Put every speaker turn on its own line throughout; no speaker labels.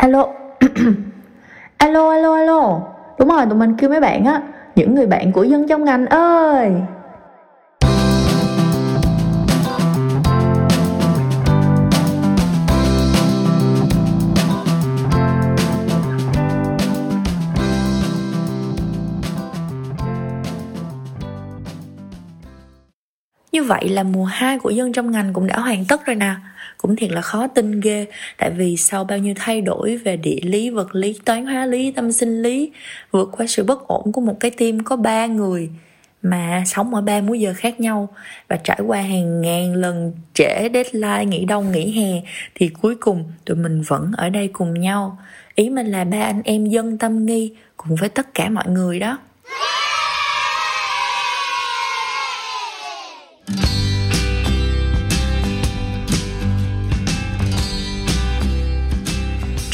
alo. Alo alo alo. Đúng rồi, tụi mình kêu mấy bạn á. Những người bạn của dân trong ngành ơi. Như vậy là mùa 2 của dân trong ngành cũng đã hoàn tất rồi nè. Cũng thiệt là khó tin ghê Tại vì sau bao nhiêu thay đổi về địa lý, vật lý, toán hóa lý, tâm sinh lý Vượt qua sự bất ổn của một cái team có ba người Mà sống ở ba múi giờ khác nhau Và trải qua hàng ngàn lần trễ deadline, nghỉ đông, nghỉ hè Thì cuối cùng tụi mình vẫn ở đây cùng nhau. Ý mình là ba anh em dân tâm nghi Cùng với tất cả mọi người đó.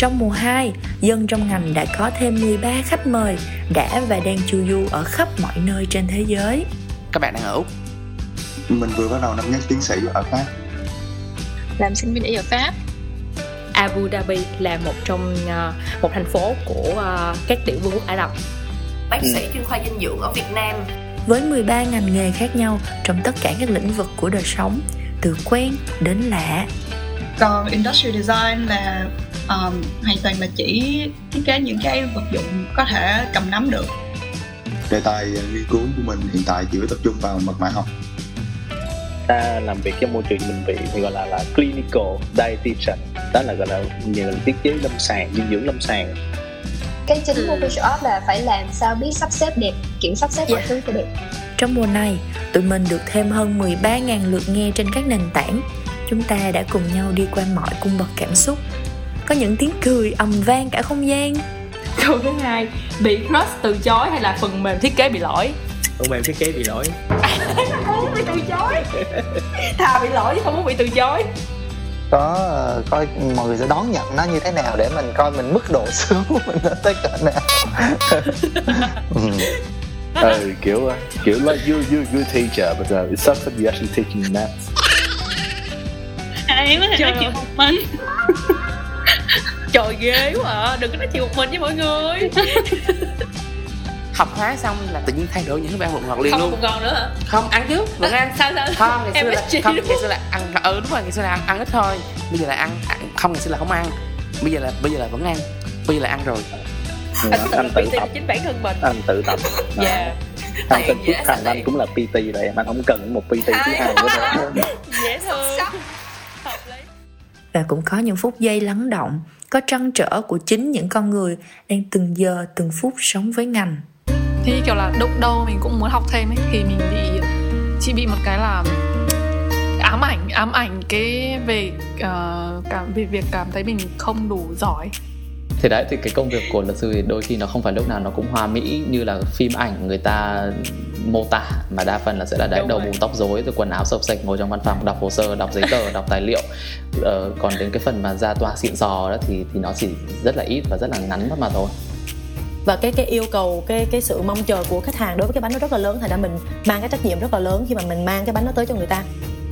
Trong mùa 2, dân trong ngành đã có thêm 13 khách mời đã và đang chu du ở khắp mọi nơi trên thế giới.
Các bạn đang ở Úc.
Mình vừa bắt đầu năm nhất tiến sĩ ở Pháp.
Làm sinh viên ở Pháp.
Abu Dhabi là một trong uh, một thành phố của uh, các tiểu vương quốc Ả Rập.
Bác sĩ chuyên khoa dinh dưỡng ở Việt Nam.
Với 13 ngành nghề khác nhau trong tất cả các lĩnh vực của đời sống, từ quen đến lạ.
Còn industrial design là um, hoàn toàn là chỉ thiết kế những cái vật dụng có thể cầm nắm được.
Đề tài à, nghiên cứu của mình hiện tại chỉ tập trung vào mật mã học.
Ta làm việc trong môi trường bệnh viện thì gọi là là clinical dietitian đó là gọi là như là thiết chế lâm sàng dinh dưỡng lâm sàng.
Cái chính của Photoshop là phải làm sao biết sắp xếp đẹp kiểm sắp xếp mọi yeah. thứ cho đẹp.
Trong mùa này tụi mình được thêm hơn 13.000 lượt nghe trên các nền tảng. Chúng ta đã cùng nhau đi qua mọi cung bậc cảm xúc có những tiếng cười ầm vang cả không gian.
Câu thứ hai bị crush từ chối hay là phần mềm thiết kế bị lỗi?
Phần mềm thiết kế bị lỗi.
Không muốn bị từ chối. Thà bị lỗi chứ không muốn bị từ chối.
Có uh, coi mọi người sẽ đón nhận nó như thế nào để mình coi mình mức độ sướng của mình nó tới cỡ nào.
Ừ. ừ kiểu kiểu like you you good teacher but uh, it sucks that you actually teaching maths.
À, em có thể nói chuyện một mình
trời ghê quá à. Đừng có nói chuyện một mình với mọi người.
Học hóa xong là tự nhiên thay đổi những cái ăn bột ngọt liền
không
luôn.
không còn nữa hả?
Không ăn chứ vẫn ăn.
Sao sao?
Không ngày xưa là không ngày xưa là ăn. Ừ đúng rồi ngày xưa là ăn, ăn ít thôi. Bây giờ là ăn, ăn không ngày xưa là không ăn. Bây giờ là bây giờ là vẫn ăn. Bây giờ là ăn rồi.
Anh, anh tự tập. chính bản thân mình.
Anh tự tập.
Dạ. Yeah.
anh tên Phúc Thành anh cũng là PT rồi anh không cần một PT thứ hai nữa
dễ thương
và cũng có những phút giây lắng động có trăn trở của chính những con người đang từng giờ từng phút sống với ngành
thì kiểu là đụng đâu mình cũng muốn học thêm ấy thì mình bị chỉ bị một cái là ám ảnh ám ảnh cái về uh, cảm về việc cảm thấy mình không đủ giỏi.
Thì đấy thì cái công việc của luật sư thì đôi khi nó không phải lúc nào nó cũng hoa mỹ như là phim ảnh người ta mô tả mà đa phần là sẽ là đấy đầu bù tóc rối rồi quần áo sộc sạch ngồi trong văn phòng đọc hồ sơ đọc giấy tờ đọc tài liệu. Ờ, còn đến cái phần mà ra tòa xịn sò đó thì thì nó chỉ rất là ít và rất là ngắn thôi mà thôi.
Và cái cái yêu cầu cái cái sự mong chờ của khách hàng đối với cái bánh nó rất là lớn thành ra mình mang cái trách nhiệm rất là lớn khi mà mình mang cái bánh nó tới cho người ta.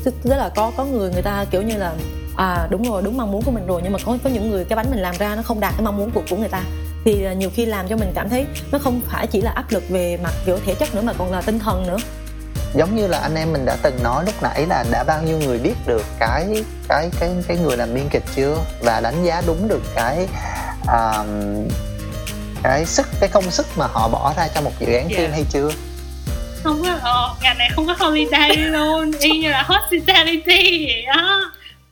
Tức là có có người người ta kiểu như là à đúng rồi đúng mong muốn của mình rồi nhưng mà có có những người cái bánh mình làm ra nó không đạt cái mong muốn của của người ta thì à, nhiều khi làm cho mình cảm thấy nó không phải chỉ là áp lực về mặt kiểu thể chất nữa mà còn là tinh thần nữa.
Giống như là anh em mình đã từng nói lúc nãy là đã bao nhiêu người biết được cái cái cái cái người làm biên kịch chưa? Và đánh giá đúng được cái um, cái sức cái công sức mà họ bỏ ra cho một dự án yeah. phim hay chưa?
Không có ờ, ngành này không có holiday luôn. Y như là hospitality vậy á.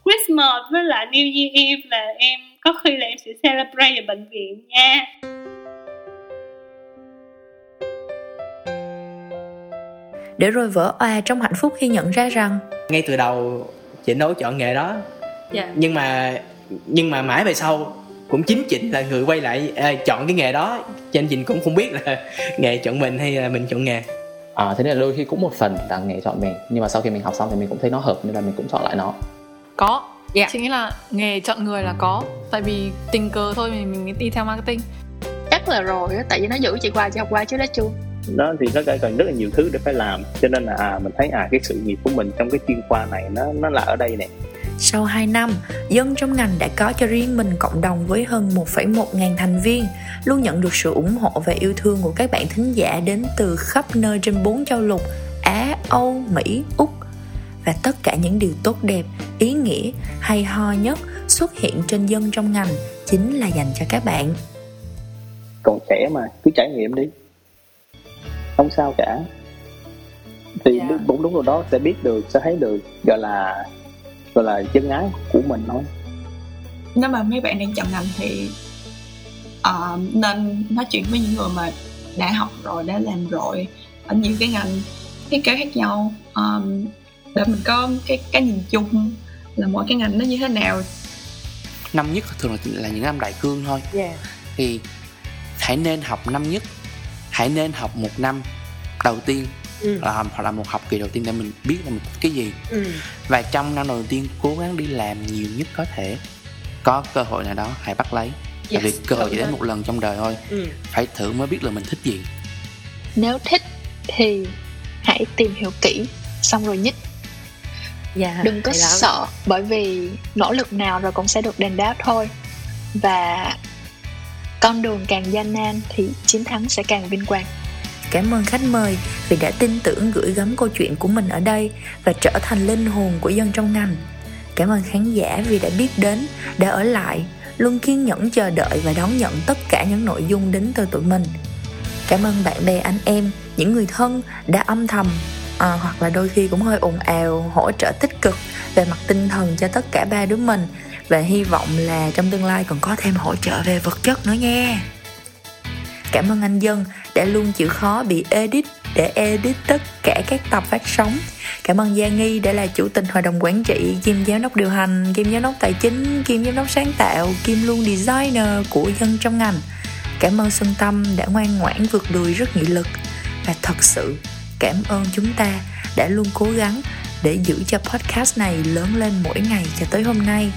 Christmas với lại New Year Eve là em có khi là em sẽ celebrate ở bệnh viện nha.
Để rồi vỡ òa trong hạnh phúc khi nhận ra rằng
ngay từ đầu chị đấu chọn nghề đó. Yeah. Dạ. nhưng mà nhưng mà mãi về sau cũng chính chỉnh là người quay lại à, chọn cái nghề đó. Cho nên chị cũng không biết là nghề chọn mình hay là mình chọn nghề.
À, thế nên là đôi khi cũng một phần là nghề chọn mình. Nhưng mà sau khi mình học xong thì mình cũng thấy nó hợp nên là mình cũng chọn lại nó.
Có yeah. Dạ. chị nghĩ là nghề chọn người là có tại vì tình cờ thôi mình mình đi theo marketing
chắc là rồi tại vì nó giữ chị qua chị học qua chứ đó chưa
đó thì nó còn rất là nhiều thứ để phải làm cho nên là à, mình thấy à cái sự nghiệp của mình trong cái chuyên khoa này nó nó là ở đây nè
Sau 2 năm, dân trong ngành đã có cho riêng mình cộng đồng với hơn 1,1 ngàn thành viên, luôn nhận được sự ủng hộ và yêu thương của các bạn thính giả đến từ khắp nơi trên bốn châu lục Á, Âu, Mỹ, Úc và tất cả những điều tốt đẹp, ý nghĩa, hay ho nhất xuất hiện trên dân trong ngành chính là dành cho các bạn.
Còn trẻ mà, cứ trải nghiệm đi. Không sao cả. Thì yeah. Dạ. đúng đúng rồi đó sẽ biết được, sẽ thấy được gọi là gọi là chân ái của mình thôi.
Nếu mà mấy bạn đang chọn ngành thì uh, nên nói chuyện với những người mà đã học rồi, đã làm rồi ở nhiều cái ngành thiết kế khác nhau um, để mình có cái cái nhìn chung là mỗi cái ngành nó như thế nào.
Năm nhất thường là, là những năm đại cương thôi.
Yeah.
thì hãy nên học năm nhất hãy nên học một năm đầu tiên ừ. là hoặc là một học kỳ đầu tiên để mình biết là mình cái gì. Ừ. và trong năm đầu tiên cố gắng đi làm nhiều nhất có thể. Có cơ hội nào đó hãy bắt lấy. Yes, tại vì cơ hội chỉ đến một lần trong đời thôi. Ừ. phải thử mới biết là mình thích gì.
Nếu thích thì hãy tìm hiểu kỹ xong rồi nhích
yeah,
đừng có sợ bởi vì nỗ lực nào rồi cũng sẽ được đền đáp thôi và con đường càng gian nan thì chiến thắng sẽ càng vinh quang
Cảm ơn khách mời vì đã tin tưởng gửi gắm câu chuyện của mình ở đây và trở thành linh hồn của dân trong ngành. Cảm ơn khán giả vì đã biết đến, đã ở lại, luôn kiên nhẫn chờ đợi và đón nhận tất cả những nội dung đến từ tụi mình. Cảm ơn bạn bè anh em, những người thân đã âm thầm à, hoặc là đôi khi cũng hơi ồn ào hỗ trợ tích cực về mặt tinh thần cho tất cả ba đứa mình. Và hy vọng là trong tương lai còn có thêm hỗ trợ về vật chất nữa nha. Cảm ơn anh dân đã luôn chịu khó bị edit để edit tất cả các tập phát sóng. Cảm ơn gia nghi đã là chủ tịch hội đồng quản trị kim giám đốc điều hành kim giám đốc tài chính kim giám đốc sáng tạo kim luôn designer của dân trong ngành. Cảm ơn xuân tâm đã ngoan ngoãn vượt đùi rất nghị lực. Và thật sự cảm ơn chúng ta đã luôn cố gắng để giữ cho podcast này lớn lên mỗi ngày cho tới hôm nay.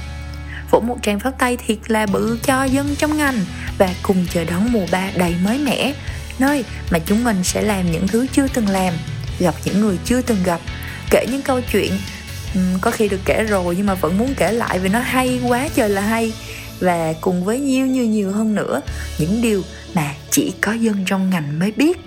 Vỗ một tràng phát tay thiệt là bự cho dân trong ngành và cùng chờ đón mùa ba đầy mới mẻ, nơi mà chúng mình sẽ làm những thứ chưa từng làm, gặp những người chưa từng gặp, kể những câu chuyện có khi được kể rồi nhưng mà vẫn muốn kể lại vì nó hay quá trời là hay. Và cùng với nhiều nhiều nhiều hơn nữa, những điều mà chỉ có dân trong ngành mới biết.